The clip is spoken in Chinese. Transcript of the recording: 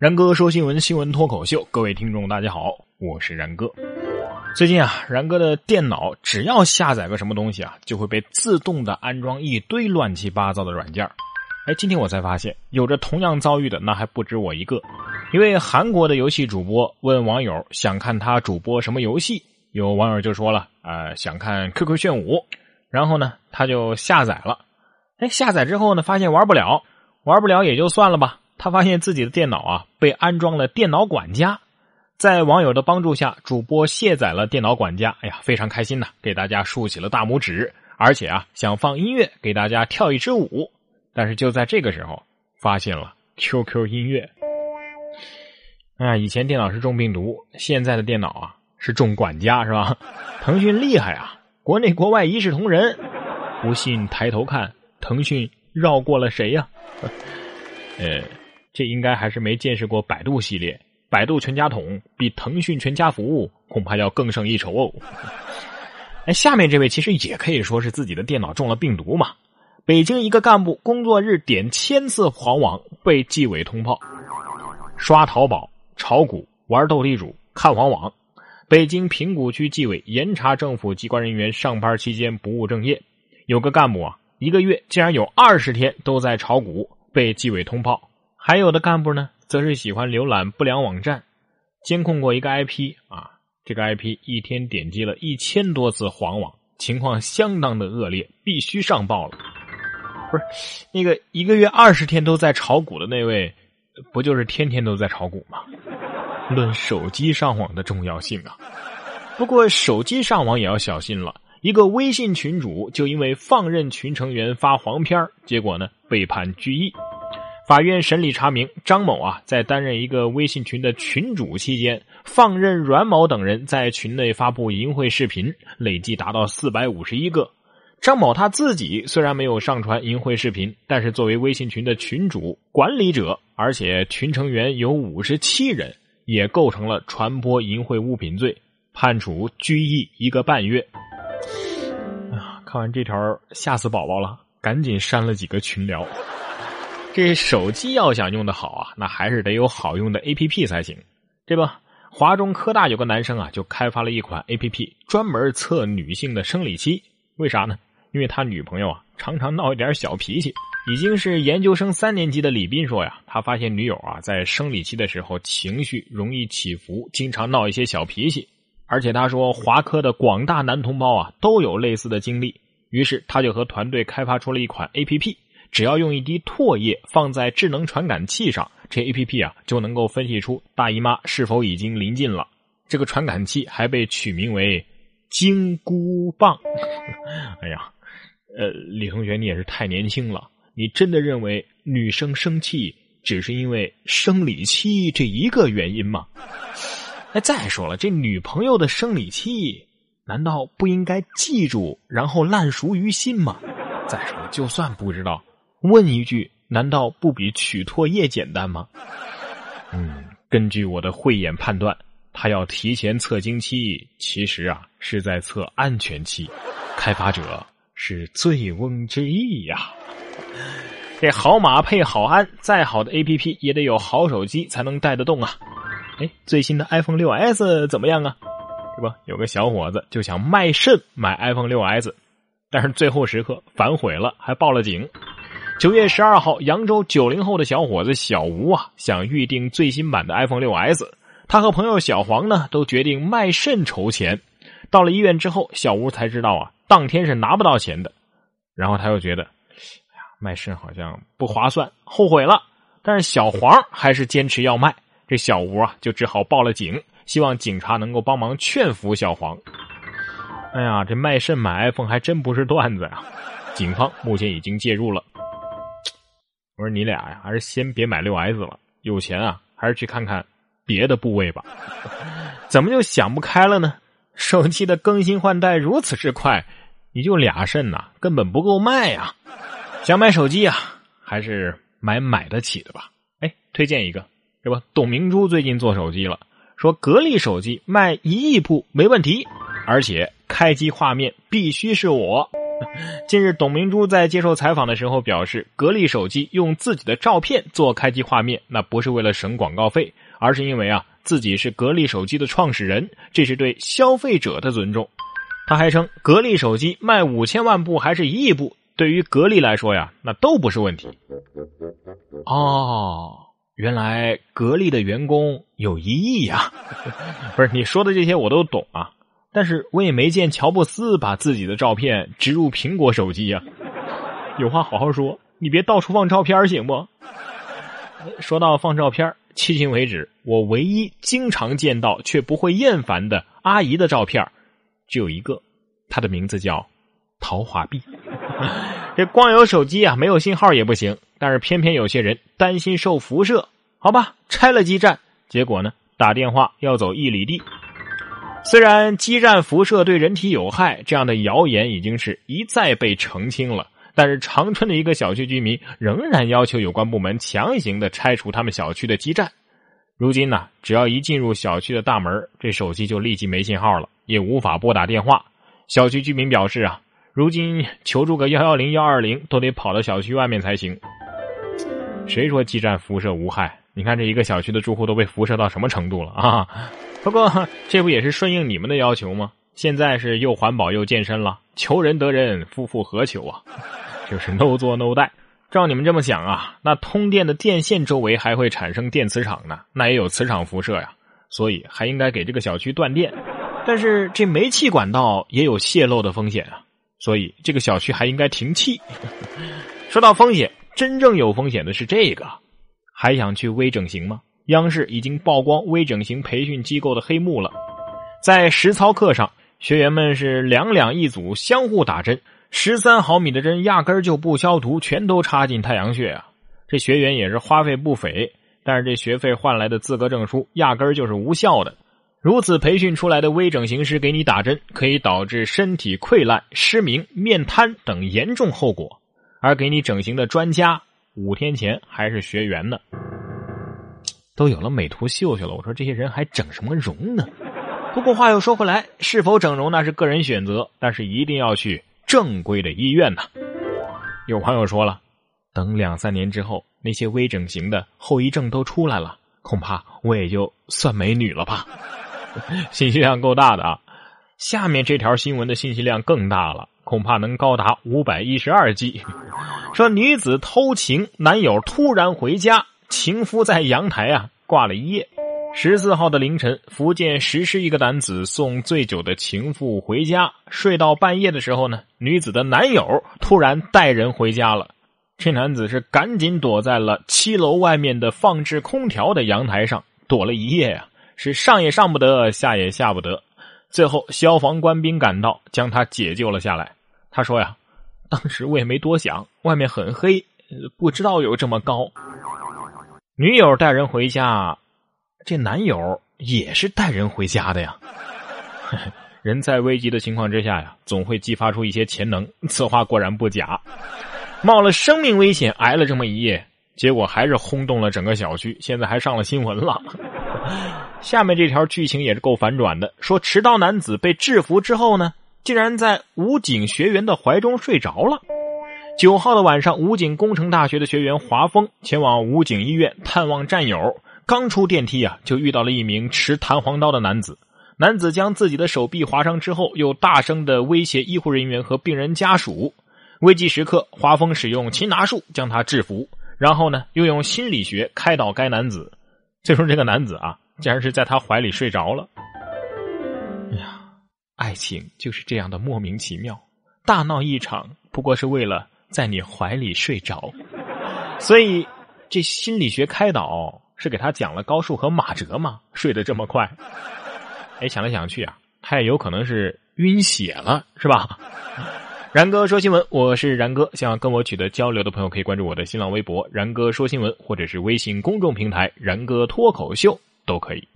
然哥说新闻，新闻脱口秀，各位听众大家好，我是然哥。最近啊，然哥的电脑只要下载个什么东西啊，就会被自动的安装一堆乱七八糟的软件哎，今天我才发现，有着同样遭遇的那还不止我一个。一位韩国的游戏主播问网友想看他主播什么游戏，有网友就说了，呃，想看 QQ 炫舞，然后呢，他就下载了。哎，下载之后呢，发现玩不了，玩不了也就算了吧。他发现自己的电脑啊被安装了电脑管家，在网友的帮助下，主播卸载了电脑管家。哎呀，非常开心呐，给大家竖起了大拇指，而且啊想放音乐给大家跳一支舞。但是就在这个时候，发现了 QQ 音乐。哎，以前电脑是中病毒，现在的电脑啊是中管家，是吧？腾讯厉害啊，国内国外一视同仁。不信抬头看，腾讯绕过了谁呀？呃。这应该还是没见识过百度系列，百度全家桶比腾讯全家服务恐怕要更胜一筹哦。哎，下面这位其实也可以说是自己的电脑中了病毒嘛。北京一个干部工作日点千次黄网被纪委通报，刷淘宝、炒股、玩斗地主、看黄网。北京平谷区纪委严查政府机关人员上班期间不务正业，有个干部啊，一个月竟然有二十天都在炒股，被纪委通报。还有的干部呢，则是喜欢浏览不良网站，监控过一个 IP 啊，这个 IP 一天点击了一千多次黄网，情况相当的恶劣，必须上报了。不是那个一个月二十天都在炒股的那位，不就是天天都在炒股吗？论手机上网的重要性啊！不过手机上网也要小心了，一个微信群主就因为放任群成员发黄片结果呢被判拘役。法院审理查明，张某啊，在担任一个微信群的群主期间，放任阮某等人在群内发布淫秽视频，累计达到四百五十一个。张某他自己虽然没有上传淫秽视频，但是作为微信群的群主管理者，而且群成员有五十七人，也构成了传播淫秽物品罪，判处拘役一个半月。啊，看完这条吓死宝宝了，赶紧删了几个群聊。这手机要想用的好啊，那还是得有好用的 A P P 才行，对吧？华中科大有个男生啊，就开发了一款 A P P，专门测女性的生理期。为啥呢？因为他女朋友啊，常常闹一点小脾气。已经是研究生三年级的李斌说呀，他发现女友啊，在生理期的时候情绪容易起伏，经常闹一些小脾气。而且他说，华科的广大男同胞啊，都有类似的经历。于是他就和团队开发出了一款 A P P。只要用一滴唾液放在智能传感器上，这 A P P 啊就能够分析出大姨妈是否已经临近了。这个传感器还被取名为“金箍棒”。哎呀，呃，李同学，你也是太年轻了。你真的认为女生生气只是因为生理期这一个原因吗？哎，再说了，这女朋友的生理期难道不应该记住，然后烂熟于心吗？再说了，就算不知道。问一句，难道不比取唾液简单吗？嗯，根据我的慧眼判断，他要提前测经期，其实啊是在测安全期。开发者是醉翁之意呀。这好马配好鞍，再好的 A P P 也得有好手机才能带得动啊。哎，最新的 iPhone 六 S 怎么样啊？是吧？有个小伙子就想卖肾买 iPhone 六 S，但是最后时刻反悔了，还报了警。九月十二号，扬州九零后的小伙子小吴啊，想预定最新版的 iPhone 六 S。他和朋友小黄呢，都决定卖肾筹钱。到了医院之后，小吴才知道啊，当天是拿不到钱的。然后他又觉得，哎呀，卖肾好像不划算，后悔了。但是小黄还是坚持要卖，这小吴啊，就只好报了警，希望警察能够帮忙劝服小黄。哎呀，这卖肾买 iPhone 还真不是段子呀！警方目前已经介入了。我说你俩呀，还是先别买六 S 了，有钱啊，还是去看看别的部位吧。怎么就想不开了呢？手机的更新换代如此之快，你就俩肾呐，根本不够卖呀。想买手机啊，还是买买得起的吧。哎，推荐一个，是吧？董明珠最近做手机了，说格力手机卖一亿部没问题，而且开机画面必须是我。近日，董明珠在接受采访的时候表示，格力手机用自己的照片做开机画面，那不是为了省广告费，而是因为啊，自己是格力手机的创始人，这是对消费者的尊重。他还称，格力手机卖五千万部还是一亿部，对于格力来说呀，那都不是问题。哦，原来格力的员工有一亿呀！不是你说的这些我都懂啊。但是我也没见乔布斯把自己的照片植入苹果手机呀。有话好好说，你别到处放照片行不？说到放照片，迄今为止我唯一经常见到却不会厌烦的阿姨的照片，只有一个，她的名字叫陶华碧。这光有手机啊，没有信号也不行。但是偏偏有些人担心受辐射，好吧，拆了基站，结果呢，打电话要走一里地。虽然基站辐射对人体有害，这样的谣言已经是一再被澄清了，但是长春的一个小区居民仍然要求有关部门强行的拆除他们小区的基站。如今呢，只要一进入小区的大门，这手机就立即没信号了，也无法拨打电话。小区居民表示啊，如今求助个幺幺零幺二零都得跑到小区外面才行。谁说基站辐射无害？你看这一个小区的住户都被辐射到什么程度了啊！不过，这不也是顺应你们的要求吗？现在是又环保又健身了，求人得人，夫复何求啊？就是 no 做 no 带。照你们这么想啊，那通电的电线周围还会产生电磁场呢，那也有磁场辐射呀，所以还应该给这个小区断电。但是这煤气管道也有泄漏的风险啊，所以这个小区还应该停气。说到风险，真正有风险的是这个，还想去微整形吗？央视已经曝光微整形培训机构的黑幕了，在实操课上，学员们是两两一组相互打针，十三毫米的针压根儿就不消毒，全都插进太阳穴啊！这学员也是花费不菲，但是这学费换来的资格证书压根儿就是无效的。如此培训出来的微整形师给你打针，可以导致身体溃烂、失明、面瘫等严重后果，而给你整形的专家五天前还是学员呢。都有了美图秀秀了，我说这些人还整什么容呢？不过话又说回来，是否整容那是个人选择，但是一定要去正规的医院呢。有网友说了，等两三年之后，那些微整形的后遗症都出来了，恐怕我也就算美女了吧？信息量够大的啊！下面这条新闻的信息量更大了，恐怕能高达五百一十二 G。说女子偷情，男友突然回家。情夫在阳台啊挂了一夜。十四号的凌晨，福建石狮一个男子送醉酒的情妇回家，睡到半夜的时候呢，女子的男友突然带人回家了。这男子是赶紧躲在了七楼外面的放置空调的阳台上躲了一夜呀，是上也上不得，下也下不得。最后消防官兵赶到，将他解救了下来。他说呀，当时我也没多想，外面很黑，不知道有这么高。女友带人回家，这男友也是带人回家的呀。人在危急的情况之下呀，总会激发出一些潜能。此话果然不假。冒了生命危险挨了这么一夜，结果还是轰动了整个小区，现在还上了新闻了。下面这条剧情也是够反转的。说迟到男子被制服之后呢，竟然在武警学员的怀中睡着了。九号的晚上，武警工程大学的学员华峰前往武警医院探望战友。刚出电梯啊，就遇到了一名持弹簧刀的男子。男子将自己的手臂划伤之后，又大声的威胁医护人员和病人家属。危急时刻，华峰使用擒拿术将他制服，然后呢，又用心理学开导该男子。最终，这个男子啊，竟然是在他怀里睡着了。哎呀，爱情就是这样的莫名其妙，大闹一场，不过是为了。在你怀里睡着，所以这心理学开导是给他讲了高数和马哲吗？睡得这么快？哎，想来想去啊，他也有可能是晕血了，是吧？然哥说新闻，我是然哥，想要跟我取得交流的朋友可以关注我的新浪微博“然哥说新闻”或者是微信公众平台“然哥脱口秀”都可以。